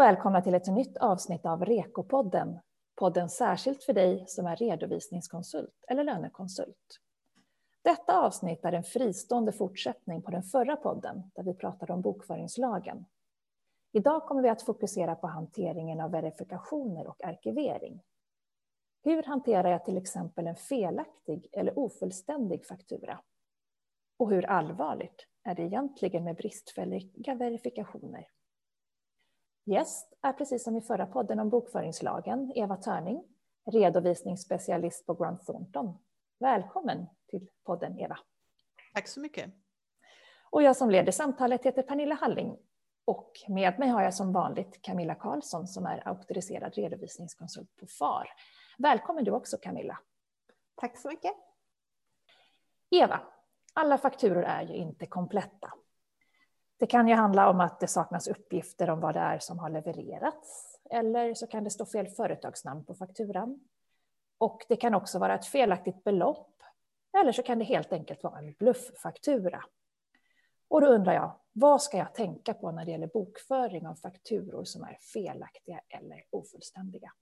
och välkomna till ett nytt avsnitt av Rekopodden. Podden särskilt för dig som är redovisningskonsult eller lönekonsult. Detta avsnitt är en fristående fortsättning på den förra podden där vi pratade om bokföringslagen. Idag kommer vi att fokusera på hanteringen av verifikationer och arkivering. Hur hanterar jag till exempel en felaktig eller ofullständig faktura? Och hur allvarligt är det egentligen med bristfälliga verifikationer? Gäst är precis som i förra podden om bokföringslagen Eva Törning, redovisningsspecialist på Grant Thornton. Välkommen till podden Eva. Tack så mycket. Och jag som leder samtalet heter Pernilla Halling och med mig har jag som vanligt Camilla Karlsson som är auktoriserad redovisningskonsult på FAR. Välkommen du också Camilla. Tack så mycket. Eva, alla fakturor är ju inte kompletta. Det kan ju handla om att det saknas uppgifter om vad det är som har levererats. Eller så kan det stå fel företagsnamn på fakturan. Och det kan också vara ett felaktigt belopp. Eller så kan det helt enkelt vara en blufffaktura. Och då undrar jag, vad ska jag tänka på när det gäller bokföring av fakturor som är felaktiga eller ofullständiga?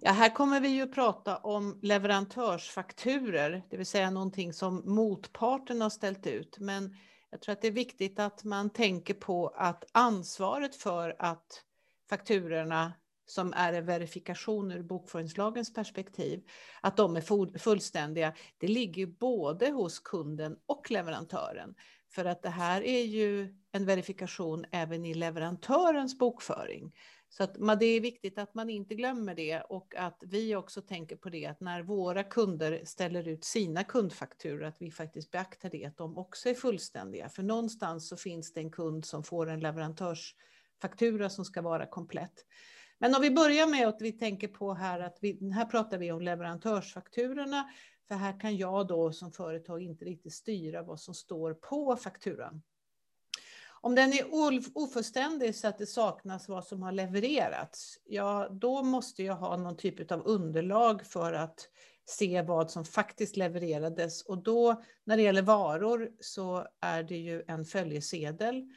Ja, här kommer vi ju prata om leverantörsfakturer, det vill säga någonting som motparten har ställt ut. Men jag tror att det är viktigt att man tänker på att ansvaret för att fakturorna som är en verifikation ur bokföringslagens perspektiv, att de är fullständiga, det ligger både hos kunden och leverantören. För att det här är ju en verifikation även i leverantörens bokföring. Så att det är viktigt att man inte glömmer det och att vi också tänker på det att när våra kunder ställer ut sina kundfakturor att vi faktiskt beaktar det att de också är fullständiga. För någonstans så finns det en kund som får en leverantörsfaktura som ska vara komplett. Men om vi börjar med att vi tänker på här att vi, här pratar vi om leverantörsfakturorna för här kan jag då som företag inte riktigt styra vad som står på fakturan. Om den är ofullständig så att det saknas vad som har levererats, ja då måste jag ha någon typ av underlag för att se vad som faktiskt levererades. Och då när det gäller varor så är det ju en följesedel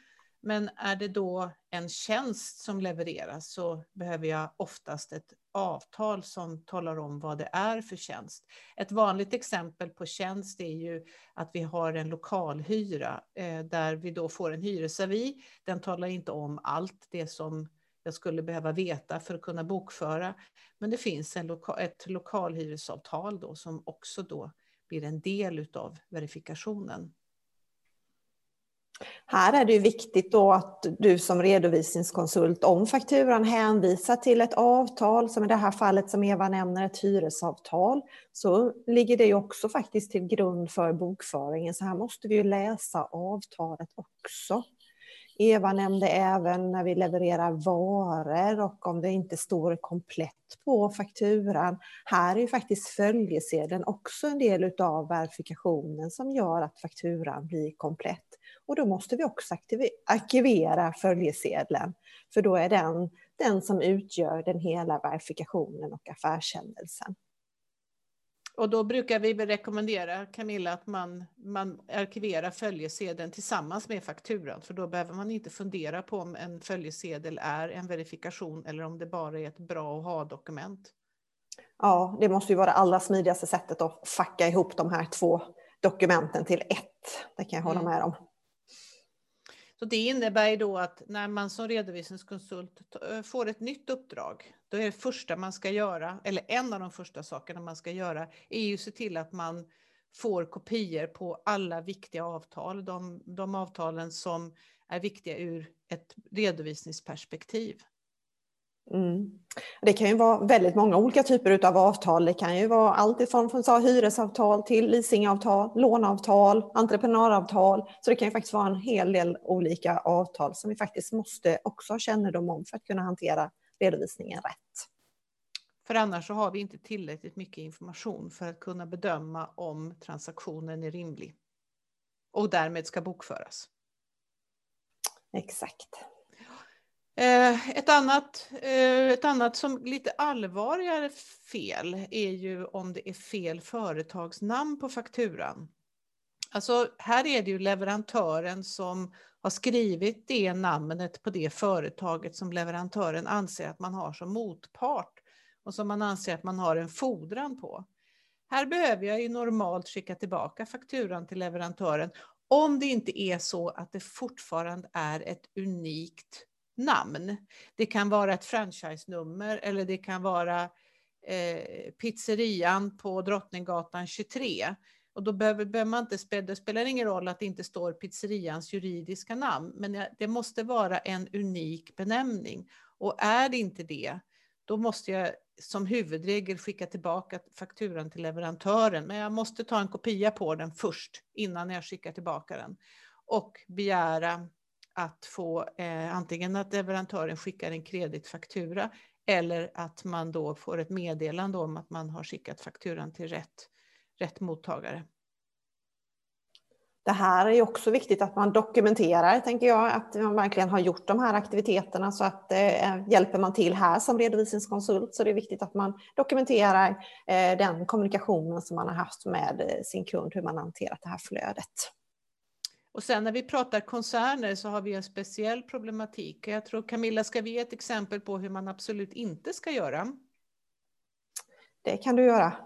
men är det då en tjänst som levereras så behöver jag oftast ett avtal som talar om vad det är för tjänst. Ett vanligt exempel på tjänst är ju att vi har en lokalhyra eh, där vi då får en hyresavi. Den talar inte om allt det som jag skulle behöva veta för att kunna bokföra. Men det finns en loka ett lokalhyresavtal då som också då blir en del av verifikationen. Här är det ju viktigt då att du som redovisningskonsult om fakturan hänvisar till ett avtal, som i det här fallet som Eva nämner, ett hyresavtal, så ligger det ju också faktiskt till grund för bokföringen. Så här måste vi ju läsa avtalet också. Eva nämnde även när vi levererar varor och om det inte står komplett på fakturan. Här är ju faktiskt följesedeln också en del av verifikationen som gör att fakturan blir komplett. Och då måste vi också arkivera följesedeln, för då är den den som utgör den hela verifikationen och affärshändelsen. Och då brukar vi rekommendera, Camilla, att man, man arkiverar följesedeln tillsammans med fakturan, för då behöver man inte fundera på om en följesedel är en verifikation eller om det bara är ett bra att ha-dokument. Ja, det måste ju vara det allra smidigaste sättet att facka ihop de här två dokumenten till ett. Det kan jag hålla mm. med om. Så det innebär då att när man som redovisningskonsult eh, får ett nytt uppdrag, då är det första man ska göra, eller en av de första sakerna man ska göra, är ju att se till att man får kopior på alla viktiga avtal, de, de avtalen som är viktiga ur ett redovisningsperspektiv. Mm. Det kan ju vara väldigt många olika typer av avtal. Det kan ju vara allt ifrån från så, hyresavtal till leasingavtal, låneavtal, entreprenöravtal. Så det kan ju faktiskt vara en hel del olika avtal som vi faktiskt måste också ha kännedom om för att kunna hantera redovisningen rätt. För annars så har vi inte tillräckligt mycket information för att kunna bedöma om transaktionen är rimlig och därmed ska bokföras. Exakt. Eh, ett annat, eh, ett annat som lite allvarligare fel är ju om det är fel företagsnamn på fakturan. Alltså här är det ju leverantören som har skrivit det namnet på det företaget som leverantören anser att man har som motpart och som man anser att man har en fordran på. Här behöver jag ju normalt skicka tillbaka fakturan till leverantören om det inte är så att det fortfarande är ett unikt namn. Det kan vara ett franchise-nummer eller det kan vara eh, pizzerian på Drottninggatan 23. Och då behöver, behöver man inte, det spelar ingen roll att det inte står pizzerians juridiska namn, men det måste vara en unik benämning. Och är det inte det, då måste jag som huvudregel skicka tillbaka fakturan till leverantören, men jag måste ta en kopia på den först innan jag skickar tillbaka den och begära att få eh, antingen att leverantören skickar en kreditfaktura eller att man då får ett meddelande om att man har skickat fakturan till rätt, rätt mottagare. Det här är också viktigt att man dokumenterar, tänker jag, att man verkligen har gjort de här aktiviteterna så att eh, hjälper man till här som redovisningskonsult så det är viktigt att man dokumenterar eh, den kommunikationen som man har haft med eh, sin kund, hur man hanterat det här flödet. Och sen när vi pratar koncerner så har vi en speciell problematik. Jag tror Camilla, ska vi ge ett exempel på hur man absolut inte ska göra? Det kan du göra.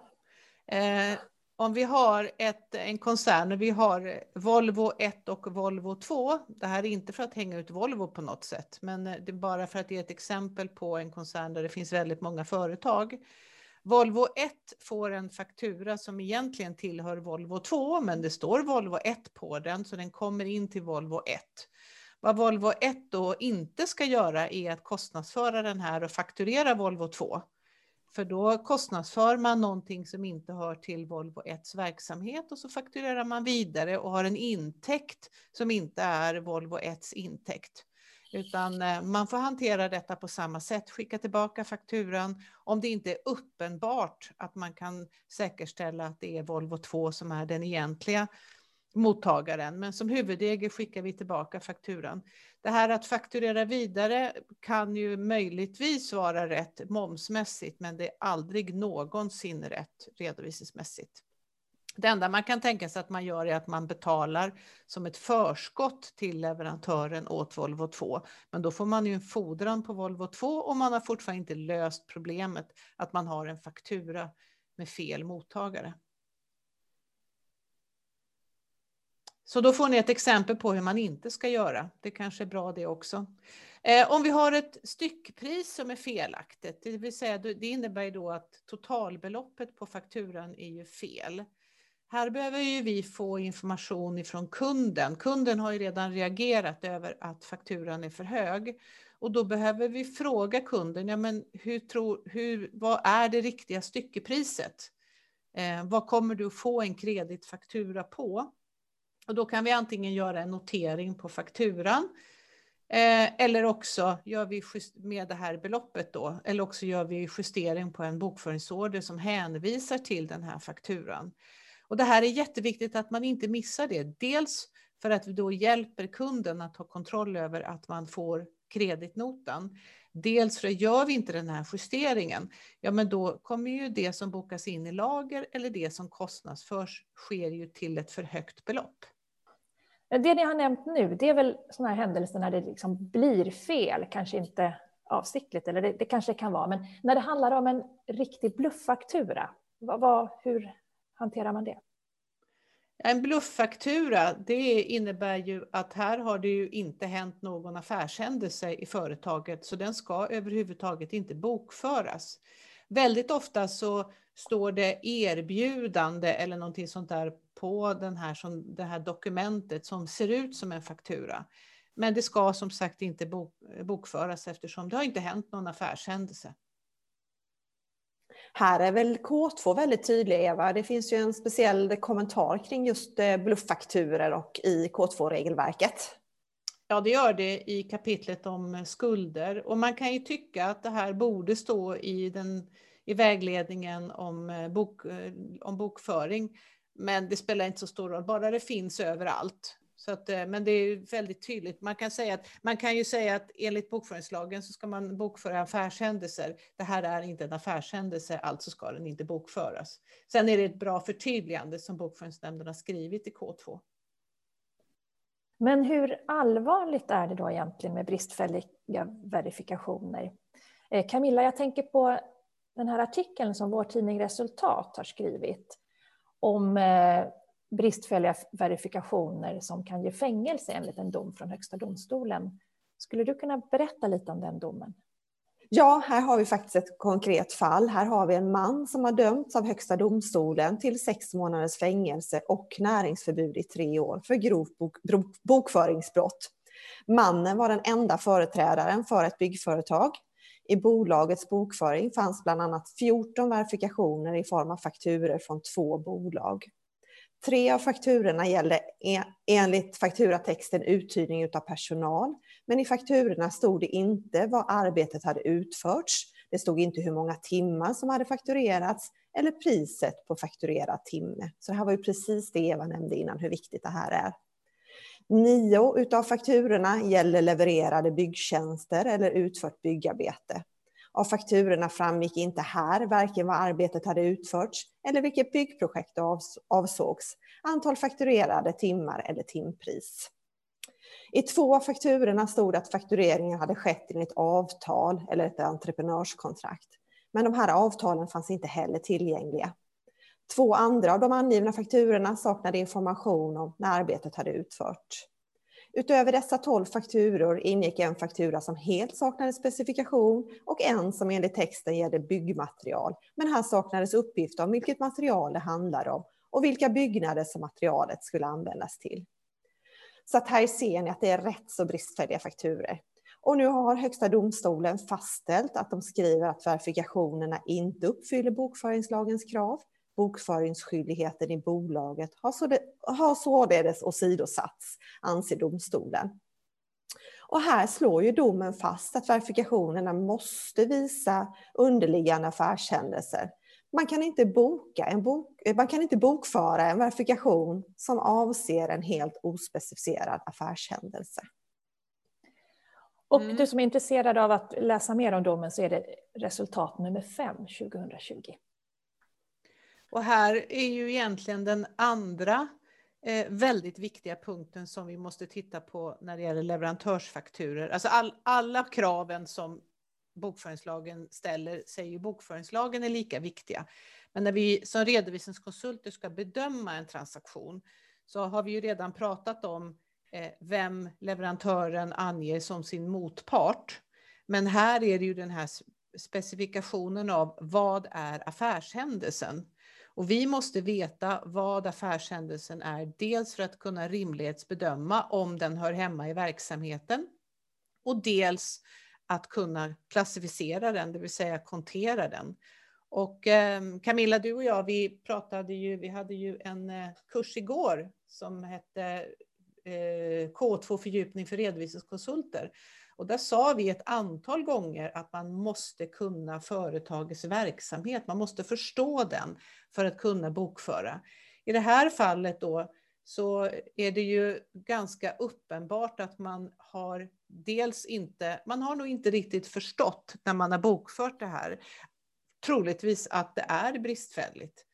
Eh, om vi har ett, en koncern, vi har Volvo 1 och Volvo 2. Det här är inte för att hänga ut Volvo på något sätt, men det är bara för att ge ett exempel på en koncern där det finns väldigt många företag. Volvo 1 får en faktura som egentligen tillhör Volvo 2, men det står Volvo 1 på den, så den kommer in till Volvo 1. Vad Volvo 1 då inte ska göra är att kostnadsföra den här och fakturera Volvo 2. För då kostnadsför man någonting som inte hör till Volvo 1 verksamhet och så fakturerar man vidare och har en intäkt som inte är Volvo 1 intäkt. Utan eh, man får hantera detta på samma sätt, skicka tillbaka fakturan om det inte är uppenbart att man kan säkerställa att det är Volvo 2 som är den egentliga mottagaren. Men som huvudregel skickar vi tillbaka fakturan. Det här att fakturera vidare kan ju möjligtvis vara rätt momsmässigt, men det är aldrig någonsin rätt redovisningsmässigt. Det enda man kan tänka sig att man gör är att man betalar som ett förskott till leverantören åt Volvo 2. Men då får man ju en fordran på Volvo 2 och man har fortfarande inte löst problemet att man har en faktura med fel mottagare. Så då får ni ett exempel på hur man inte ska göra. Det kanske är bra det också. Eh, om vi har ett styckpris som är felaktigt, det vill säga det innebär då att totalbeloppet på fakturan är ju fel. Här behöver ju vi få information ifrån kunden. Kunden har ju redan reagerat över att fakturan är för hög. Och då behöver vi fråga kunden, ja men hur tror, hur, vad är det riktiga styckepriset? Eh, vad kommer du få en kreditfaktura på? Och då kan vi antingen göra en notering på fakturan eh, eller också gör vi just med det här beloppet då, eller också gör vi justering på en bokföringsorder som hänvisar till den här fakturan. Och det här är jätteviktigt att man inte missar det. Dels för att vi då hjälper kunden att ha kontroll över att man får kreditnotan. Dels för att gör vi inte den här justeringen, ja men då kommer ju det som bokas in i lager eller det som kostnadsförs sker ju till ett för högt belopp. Det ni har nämnt nu, det är väl sådana här händelser när det liksom blir fel, kanske inte avsiktligt, eller det, det kanske kan vara, men när det handlar om en riktig blufffaktura, vad, vad, hur hanterar man det? En blufffaktura, det innebär ju att här har det ju inte hänt någon affärshändelse i företaget, så den ska överhuvudtaget inte bokföras. Väldigt ofta så står det erbjudande eller någonting sånt där på den här, som, det här dokumentet som ser ut som en faktura. Men det ska som sagt inte bok, bokföras eftersom det har inte hänt någon affärshändelse. Här är väl K2 väldigt tydlig, Eva. Det finns ju en speciell kommentar kring just eh, blufffakturer och i K2-regelverket. Ja, det gör det i kapitlet om eh, skulder. Och man kan ju tycka att det här borde stå i, den, i vägledningen om, eh, bok, om bokföring. Men det spelar inte så stor roll, bara det finns överallt. Så att, eh, men det är väldigt tydligt. Man kan, säga att, man kan ju säga att enligt bokföringslagen så ska man bokföra affärshändelser. Det här är inte en affärshändelse, alltså ska den inte bokföras. Sen är det ett bra förtydligande som Bokföringsnämnden har skrivit i K2. Men hur allvarligt är det då egentligen med bristfälliga verifikationer? Eh, Camilla, jag tänker på den här artikeln som vår tidning Resultat har skrivit om eh, bristfälliga verifikationer som kan ge fängelse enligt en dom från Högsta domstolen. Skulle du kunna berätta lite om den domen? Ja, här har vi faktiskt ett konkret fall. Här har vi en man som har dömts av Högsta domstolen till sex månaders fängelse och näringsförbud i tre år för grovt bok, bokföringsbrott. Mannen var den enda företrädaren för ett byggföretag. I bolagets bokföring fanns bland annat 14 verifikationer i form av fakturer från två bolag. Tre av fakturorna gällde enligt fakturatexten uthyrning av personal, men i fakturorna stod det inte vad arbetet hade utförts. Det stod inte hur många timmar som hade fakturerats eller priset på fakturerad timme. Så det här var ju precis det Eva nämnde innan, hur viktigt det här är. Nio utav fakturorna gäller levererade byggtjänster eller utfört byggarbete. Av fakturorna framgick inte här varken vad arbetet hade utförts eller vilket byggprojekt avsågs, antal fakturerade timmar eller timpris. I två av fakturorna stod att faktureringen hade skett enligt avtal eller ett entreprenörskontrakt. Men de här avtalen fanns inte heller tillgängliga. Två andra av de angivna fakturorna saknade information om när arbetet hade utförts. Utöver dessa 12 fakturor ingick en faktura som helt saknade specifikation och en som enligt texten gällde byggmaterial. Men här saknades uppgift om vilket material det handlade om och vilka byggnader som materialet skulle användas till. Så att här ser ni att det är rätt så bristfälliga fakturer. Och nu har Högsta domstolen fastställt att de skriver att verifikationerna inte uppfyller bokföringslagens krav bokföringsskyldigheten i bolaget har således åsidosatts, anser domstolen. Och här slår ju domen fast att verifikationerna måste visa underliggande affärshändelser. Man kan inte, boka en bok, man kan inte bokföra en verifikation som avser en helt ospecificerad affärshändelse. Och mm. du som är intresserad av att läsa mer om domen så är det resultat nummer 5 2020. Och här är ju egentligen den andra eh, väldigt viktiga punkten som vi måste titta på när det gäller leverantörsfakturer. Alltså all, alla kraven som bokföringslagen ställer säger ju bokföringslagen är lika viktiga. Men när vi som redovisningskonsulter ska bedöma en transaktion så har vi ju redan pratat om eh, vem leverantören anger som sin motpart. Men här är det ju den här specifikationen av vad är affärshändelsen? Och vi måste veta vad affärshändelsen är, dels för att kunna rimlighetsbedöma om den hör hemma i verksamheten och dels att kunna klassificera den, det vill säga kontera den. Och eh, Camilla, du och jag, vi pratade ju, vi hade ju en eh, kurs igår som hette eh, K2 fördjupning för redovisningskonsulter. Och där sa vi ett antal gånger att man måste kunna företagets verksamhet, man måste förstå den för att kunna bokföra. I det här fallet då så är det ju ganska uppenbart att man har dels inte, man har nog inte riktigt förstått när man har bokfört det här, troligtvis att det är bristfälligt.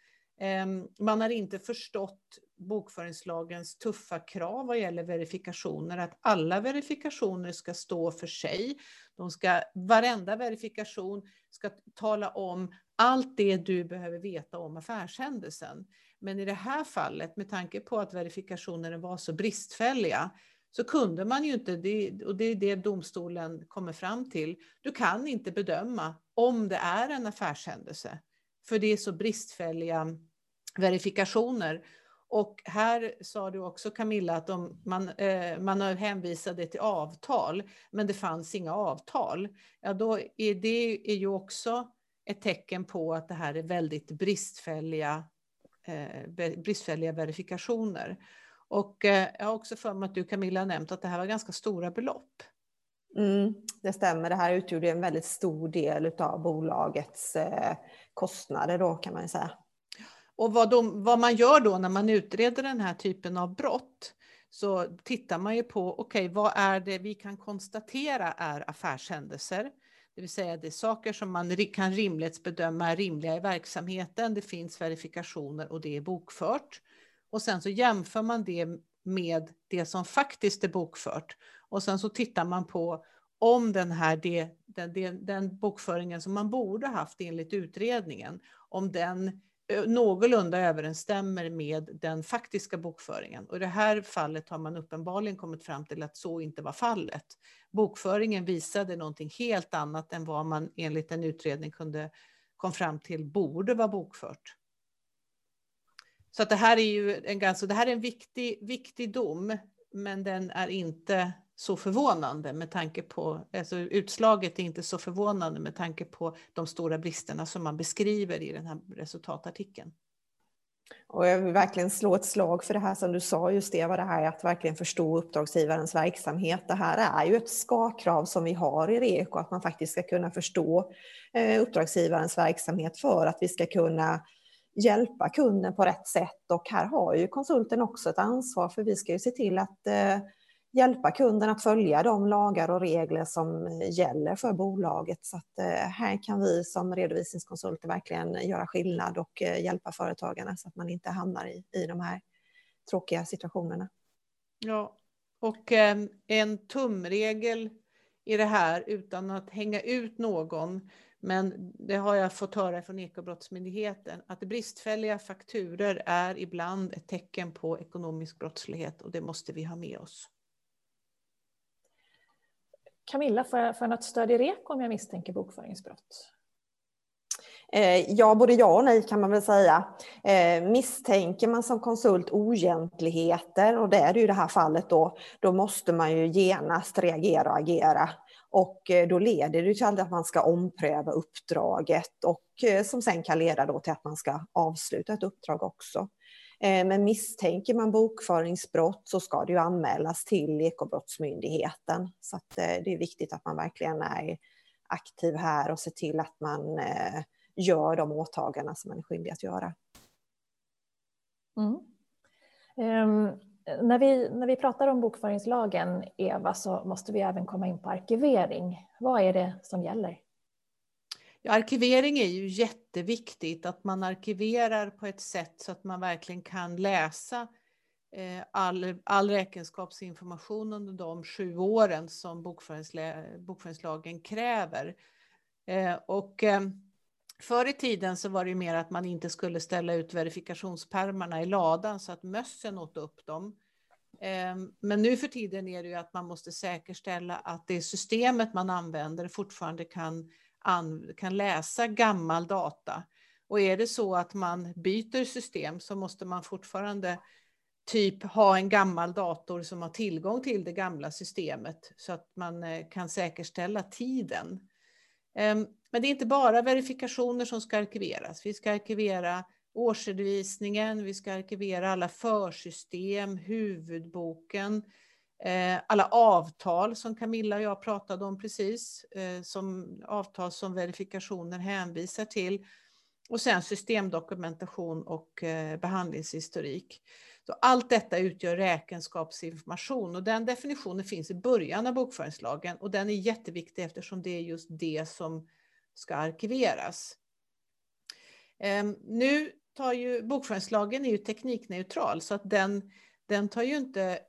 Ehm, man har inte förstått bokföringslagens tuffa krav vad gäller verifikationer, att alla verifikationer ska stå för sig. De ska, varenda verifikation ska tala om allt det du behöver veta om affärshändelsen. Men i det här fallet, med tanke på att verifikationerna var så bristfälliga, så kunde man ju inte, och det är det domstolen kommer fram till, du kan inte bedöma om det är en affärshändelse. För det är så bristfälliga verifikationer. Och här sa du också Camilla att de, man, eh, man hänvisade till avtal, men det fanns inga avtal. Ja, då är det är ju också ett tecken på att det här är väldigt bristfälliga, eh, bristfälliga verifikationer. Och eh, jag har också för mig att du Camilla har nämnt att det här var ganska stora belopp. Mm, det stämmer, det här utgjorde en väldigt stor del av bolagets eh, kostnader då kan man säga. Och vad, de, vad, man gör då när man utreder den här typen av brott så tittar man ju på, okej, okay, vad är det vi kan konstatera är affärshändelser? Det vill säga det är saker som man kan rimlighetsbedöma är rimliga i verksamheten, det finns verifikationer och det är bokfört. Och sen så jämför man det med det som faktiskt är bokfört. Och sen så tittar man på om den här det, den, den bokföringen som man borde haft enligt utredningen, om den Eh, någorlunda överensstämmer med den faktiska bokföringen. Och i det här fallet har man uppenbarligen kommit fram till att så inte var fallet. Bokföringen visade någonting helt annat än vad man enligt en utredning kunde kom fram till borde vara bokfört. Så att det här är ju en, ganska, det här är en viktig, viktig dom, men den är inte så förvånande med tanke på, alltså utslaget är inte så förvånande med tanke på de stora bristerna som man beskriver i den här resultatartikeln. Och jag vill verkligen slå ett slag för det här som du sa, just det, vad det här är att verkligen förstå uppdragsgivarens verksamhet. Det här är ju ett ska-krav som vi har i REKO, att man faktiskt ska kunna förstå eh, uppdragsgivarens verksamhet för att vi ska kunna hjälpa kunden på rätt sätt. Och här har ju konsulten också ett ansvar, för vi ska ju se till att eh, hjälpa kunden att följa de lagar och regler som gäller för bolaget. Så att eh, här kan vi som redovisningskonsulter verkligen göra skillnad och eh, hjälpa företagarna så att man inte hamnar i, i de här tråkiga situationerna. Ja, och ehm, en tumregel i det här utan att hänga ut någon men det har jag fått höra från Ekobrottsmyndigheten att bristfälliga fakturer är ibland ett tecken på ekonomisk brottslighet och det måste vi ha med oss. Camilla, får jag, får jag något stöd i REK om jag misstänker bokföringsbrott? Eh, ja, både ja och nej kan man väl säga. Eh, misstänker man som konsult oegentligheter, och det är det ju i det här fallet då, då måste man ju genast reagera och agera. Och eh, då leder det till att man ska ompröva uppdraget och som sen kan leda då till att man ska avsluta ett uppdrag också. Eh, men misstänker man bokföringsbrott så ska det ju anmälas till Ekobrottsmyndigheten. Så att eh, det är viktigt att man verkligen är aktiv här och ser till att man eh, gör de åtaganden som man är skyldig att göra. Mm. Um, när, vi, när vi pratar om bokföringslagen, Eva, så måste vi även komma in på arkivering. Vad är det som gäller? Ja, arkivering är ju jätteviktigt, att man arkiverar på ett sätt så att man verkligen kan läsa eh, all, all räkenskapsinformation under de sju åren som bokföringslagen kräver. Eh, och eh, förr i tiden så var det mer att man inte skulle ställa ut verifikationspärmarna i ladan så att mössen åt upp dem. Men nu för tiden är det ju att man måste säkerställa att det systemet man använder fortfarande kan kan läsa gammal data. Och är det så att man byter system så måste man fortfarande typ ha en gammal dator som har tillgång till det gamla systemet så att man eh, kan säkerställa tiden. Ehm, men det är inte bara verifikationer som ska arkiveras. Vi ska arkivera årsredovisningen, vi ska arkivera alla försystem, huvudboken, Eh, alla avtal som Camilla och jag pratade om precis, eh, som avtal som verifikationer hänvisar till. Och sen systemdokumentation och eh, behandlingshistorik. Så allt detta utgör räkenskapsinformation och den definitionen finns i början av bokföringslagen och den är jätteviktig eftersom det är just det som ska arkiveras. Ehm, nu tar ju bokföringslagen är ju teknikneutral så att den, den tar ju inte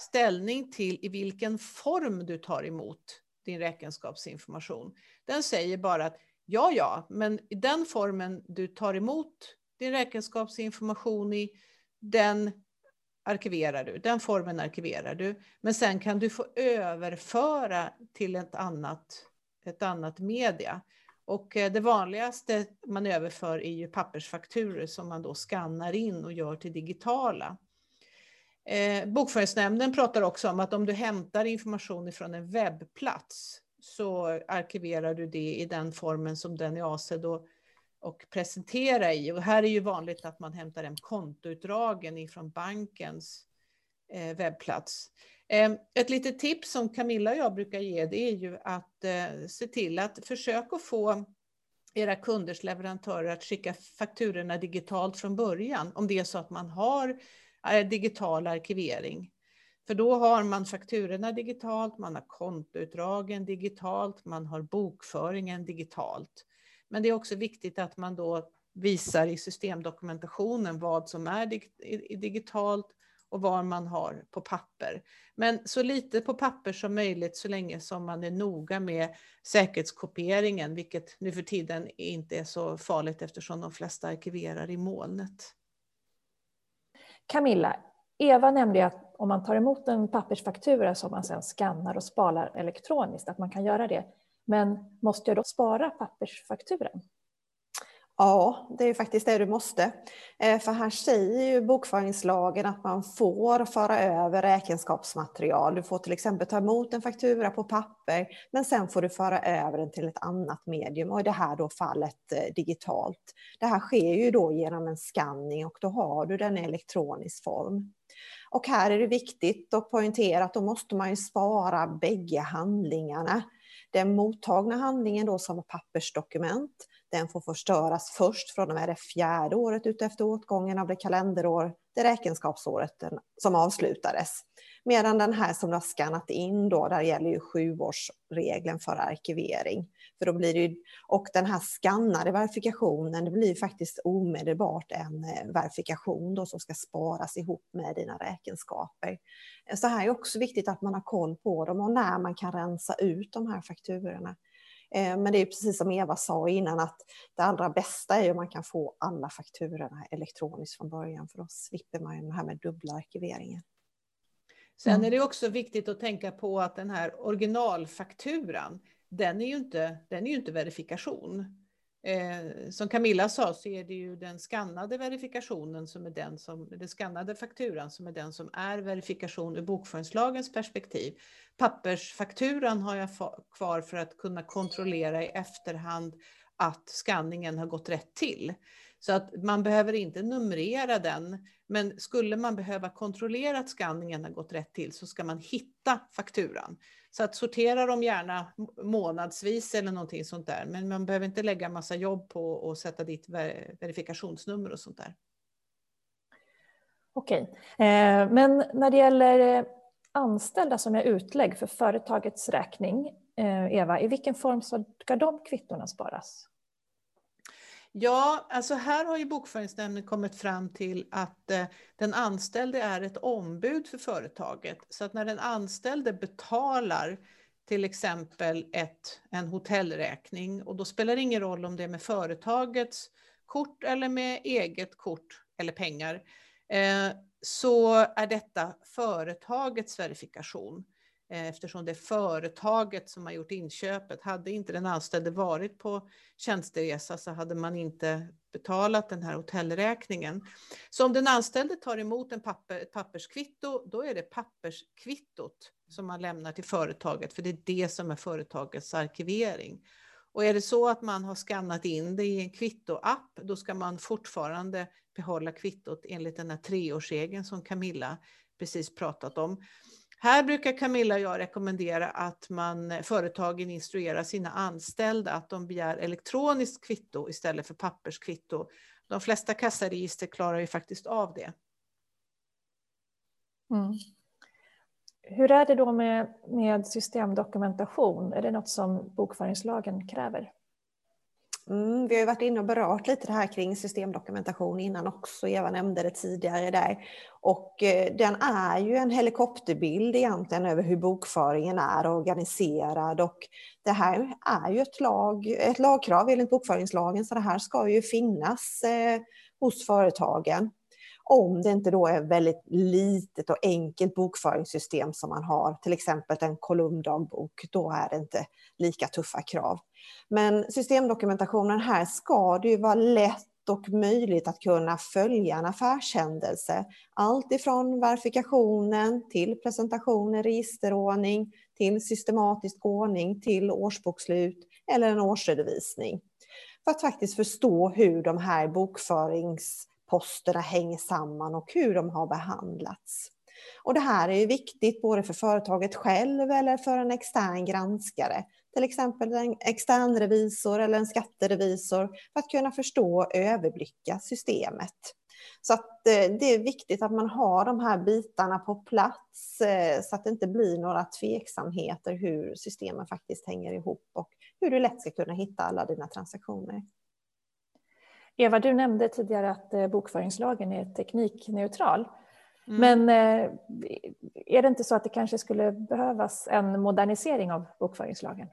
ställning till i vilken form du tar emot din räkenskapsinformation. Den säger bara att ja, ja, men i den formen du tar emot din räkenskapsinformation i, den arkiverar du, den formen arkiverar du. Men sen kan du få överföra till ett annat, ett annat media. Och eh, det vanligaste man överför är ju pappersfakturer som man då skannar in och gör till digitala. Eh, Bokföringsnämnden pratar också om att om du hämtar information från en webbplats så arkiverar du det i den formen som den är avsedd att och presentera i. Och här är ju vanligt att man hämtar hem kontoutdragen ifrån bankens eh, webbplats. Eh, ett litet tips som Camilla och jag brukar ge det är ju att eh, se till att försöka få era kunders leverantörer att skicka fakturorna digitalt från början. Om det är så att man har Eh, digital arkivering. För då har man fakturorna digitalt, man har kontoutdragen digitalt, man har bokföringen digitalt. Men det är också viktigt att man då visar i systemdokumentationen vad som är digitalt och vad man har på papper. Men så lite på papper som möjligt så länge som man är noga med säkerhetskopieringen, vilket nu för tiden inte är så farligt eftersom de flesta arkiverar i molnet. Camilla, Eva nämnde att om man tar emot en pappersfaktura som man sedan skannar och sparar elektroniskt, att man kan göra det. Men måste jag då spara pappersfakturan? Ja, det är faktiskt det du måste. Eh, för här säger ju bokföringslagen att man får föra över räkenskapsmaterial. Du får till exempel ta emot en faktura på papper, men sen får du föra över den till ett annat medium och i det här då fallet eh, digitalt. Det här sker ju då genom en skanning och då har du den i elektronisk form. Och här är det viktigt att poängtera att då måste man ju spara bägge handlingarna. Den mottagna handlingen då som pappersdokument den får förstöras först från och med det fjärde året utefter åtgången av det kalenderår, det räkenskapsåret som avslutades. Medan den här som du har skannat in då, där gäller ju sjuårsregeln för arkivering. För då blir det, och den här skannade verifikationen, det blir faktiskt omedelbart en eh, verifikation då som ska sparas ihop med dina räkenskaper. Så här är också viktigt att man har koll på dem och när man kan rensa ut de här fakturorna. Eh, men det är precis som Eva sa innan att det allra bästa är om man kan få alla fakturorna elektroniskt från början för då slipper man det här med dubbla arkiveringen. Sen är mm. det också viktigt att tänka på att den här originalfakturan, den är ju inte, den är ju inte verifikation. Eh, som Camilla sa så är det ju den skannade verifikationen som är den som, den skannade fakturan som är den som är verifikation ur bokföringslagens perspektiv. Pappersfakturan har jag kvar för att kunna kontrollera i efterhand att skanningen har gått rätt till. Så att man behöver inte numrera den, men skulle man behöva kontrollera att skanningen har gått rätt till så ska man hitta fakturan. Så att sortera dem gärna månadsvis eller någonting sånt där, men man behöver inte lägga massa jobb på att sätta dit verifikationsnummer och sånt där. Okej, eh, men när det gäller eh, anställda som är utlägg för företagets räkning, eh, Eva, i vilken form ska de kvittona sparas? Ja, alltså här har ju Bokföringsnämnden kommit fram till att eh, den anställde är ett ombud för företaget. Så att när den anställde betalar till exempel ett, en hotellräkning och då spelar det ingen roll om det är med företagets kort eller med eget kort eller pengar, eh, så är detta företagets verifikation. Eh, eftersom det är företaget som har gjort inköpet. Hade inte den anställde varit på tjänsteresa så hade man inte betalat den här hotellräkningen. Så om den anställde tar emot en papper, ett papperskvitto, då är det papperskvittot som man lämnar till företaget, för det är det som är företagets arkivering. Och är det så att man har skannat in det i en kvittoapp, då ska man fortfarande behålla kvittot enligt den här treårsregeln som Camilla precis pratat om. Här brukar Camilla och jag rekommendera att man, eh, företagen instruerar sina anställda att de begär elektroniskt kvitto istället för papperskvitto. De flesta kassaregister klarar ju faktiskt av det. Mm. Hur är det då med, med systemdokumentation? Är det något som bokföringslagen kräver? Mm, vi har ju varit inne och berört lite det här kring systemdokumentation innan också. Eva nämnde det tidigare där. Och eh, den är ju en helikopterbild egentligen över hur bokföringen är organiserad. Och det här är ju ett, lag, ett lagkrav enligt bokföringslagen så det här ska ju finnas eh, hos företagen. Om det inte då är väldigt litet och enkelt bokföringssystem som man har, till exempel en kolumndagbok, då är det inte lika tuffa krav. Men systemdokumentationen här ska det ju vara lätt och möjligt att kunna följa en affärshändelse. Allt ifrån verifikationen till presentationen, registerordning, till systematisk ordning, till årsbokslut eller en årsredovisning. För att faktiskt förstå hur de här bokförings Posterna hänger samman och hur de har behandlats. Och det här är ju viktigt både för företaget själv eller för en extern granskare till exempel en extern revisor eller en skatterevisor för att kunna förstå och överblicka systemet. Så att eh, det är viktigt att man har de här bitarna på plats eh, så att det inte blir några tveksamheter hur systemen faktiskt hänger ihop och hur du lätt ska kunna hitta alla dina transaktioner. Eva, du nämnde tidigare att eh, bokföringslagen är teknikneutral. Mm. Men eh, är det inte så att det kanske skulle behövas en modernisering av bokföringslagen?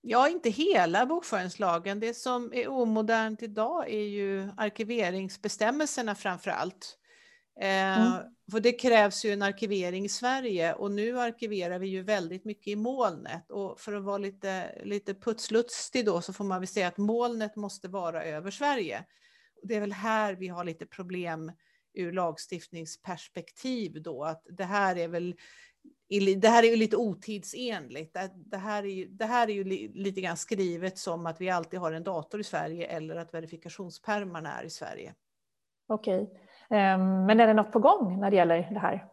Ja, inte hela bokföringslagen. Det som är omodernt idag är ju arkiveringsbestämmelserna framför allt. Eh, mm. För det krävs ju en arkivering i Sverige och nu arkiverar vi ju väldigt mycket i molnet. Och för att vara lite, lite putslutstig då så får man väl säga att molnet måste vara över Sverige. Det är väl här vi har lite problem ur lagstiftningsperspektiv då, att det här är väl det här är ju lite otidsenligt. Det här är ju, det här är ju lite grann skrivet som att vi alltid har en dator i Sverige eller att verifikationspärmarna är i Sverige. Okej, Okay men är det något på gång när det gäller det här?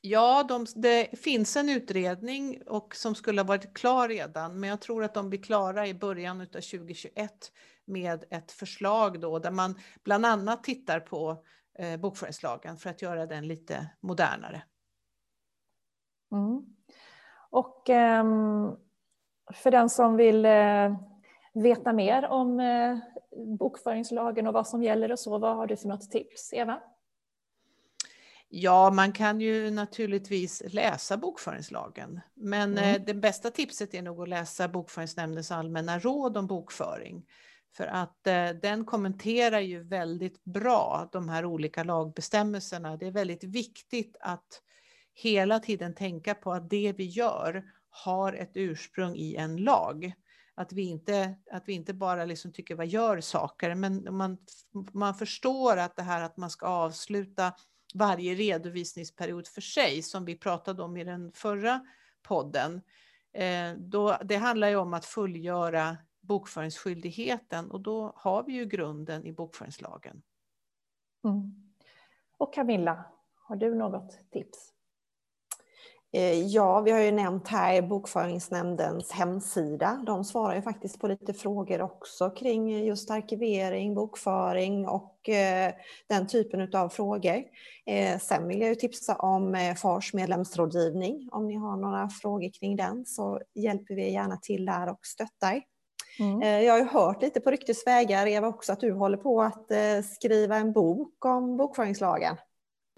Ja, de, det finns en utredning och som skulle ha varit klar redan, men jag tror att de blir klara i början av 2021 med ett förslag då där man bland annat tittar på eh, bokföringslagen för att göra den lite modernare. Mm. Och eh, för den som vill eh, veta mer om eh, bokföringslagen och vad som gäller och så, vad har du för något tips, Eva? Ja, man kan ju naturligtvis läsa bokföringslagen, men mm. Eh, det bästa tipset är nog att läsa Bokföringsnämndens allmänna råd om bokföring. För att eh, den kommenterar ju väldigt bra de här olika lagbestämmelserna. Det är väldigt viktigt att hela tiden tänka på att det vi gör har ett ursprung i en lag. Att vi inte, att vi inte bara liksom tycker vad gör saker, men man, man förstår att det här att man ska avsluta varje redovisningsperiod för sig, som vi pratade om i den förra podden, eh, då, det handlar ju om att fullgöra bokföringsskyldigheten och då har vi ju grunden i bokföringslagen. Mm. Och Camilla, har du något tips? Eh, ja, vi har ju nämnt här Bokföringsnämndens hemsida. De svarar ju faktiskt på lite frågor också kring just arkivering, bokföring och eh, den typen av frågor. Eh, sen vill jag ju tipsa om FARs medlemsrådgivning. Om ni har några frågor kring den så hjälper vi gärna till där och stöttar. Mm. Jag har ju hört lite på ryktesvägar, Eva, också att du håller på att skriva en bok om bokföringslagen.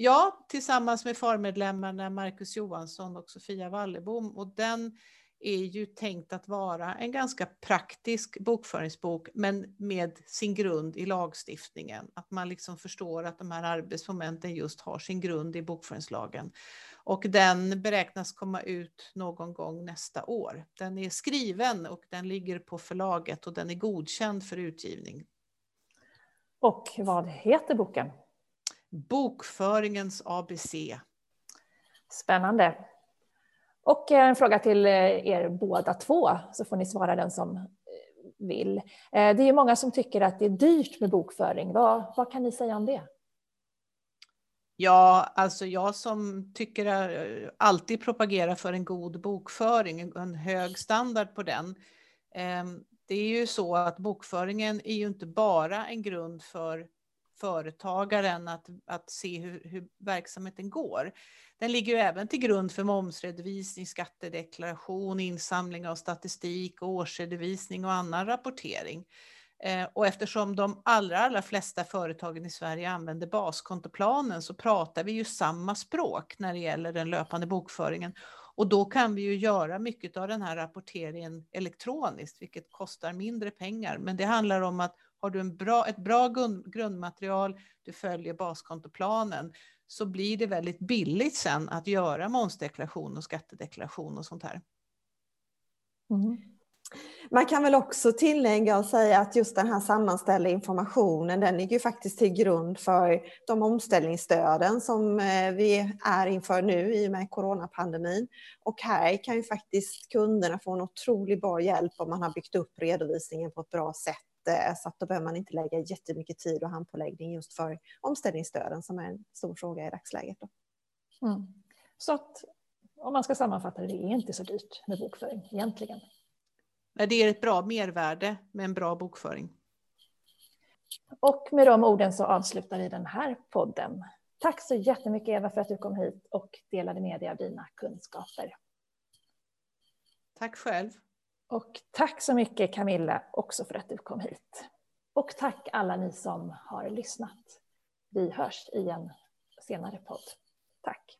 Ja, tillsammans med FAR-medlemmarna Marcus Johansson och Sofia Wallebom. Och den är ju tänkt att vara en ganska praktisk bokföringsbok, men med sin grund i lagstiftningen. Att man liksom förstår att de här arbetsmomenten just har sin grund i bokföringslagen. Och den beräknas komma ut någon gång nästa år. Den är skriven och den ligger på förlaget och den är godkänd för utgivning. Och vad heter boken? Bokföringens ABC. Spännande. Och en fråga till eh, er båda två, så får ni svara den som eh, vill. Eh, det är många som tycker att det är dyrt med bokföring. Vad, vad kan ni säga om det? Ja, alltså jag som tycker alltid propagerar för en god bokföring, en hög standard på den. Det är ju så att bokföringen är ju inte bara en grund för företagaren att, att se hur, hur verksamheten går. Den ligger ju även till grund för momsredovisning, skattedeklaration, insamling av statistik, årsredovisning och annan rapportering. Eh, och eftersom de allra, allra flesta företagen i Sverige använder baskontoplanen så pratar vi ju samma språk när det gäller den löpande bokföringen. Och då kan vi ju göra mycket av den här rapporteringen elektroniskt, vilket kostar mindre pengar. Men det handlar om att har du en bra, ett bra grundmaterial, du följer baskontoplanen, så blir det väldigt billigt sen att göra momsdeklaration och skattedeklaration och sånt här. Mm. Man kan väl också tillägga och säga att just den här sammanställda informationen, den ligger ju faktiskt till grund för de omställningsstöden som eh, vi är inför nu i och med coronapandemin. Och här kan ju faktiskt kunderna få en otroligt bra hjälp om man har byggt upp redovisningen på ett bra sätt så att då behöver man inte lägga jättemycket tid och handpåläggning just för omställningsstöden som är en stor fråga i dagsläget. Mm. Så att om man ska sammanfatta det, det är inte så dyrt med bokföring egentligen. Det är ett bra mervärde med en bra bokföring. Och med de orden så avslutar vi den här podden. Tack så jättemycket Eva för att du kom hit och delade med dig av dina kunskaper. Tack själv. Och tack så mycket Camilla också för att du kom hit. Och tack alla ni som har lyssnat. Vi hörs i en senare podd. Tack!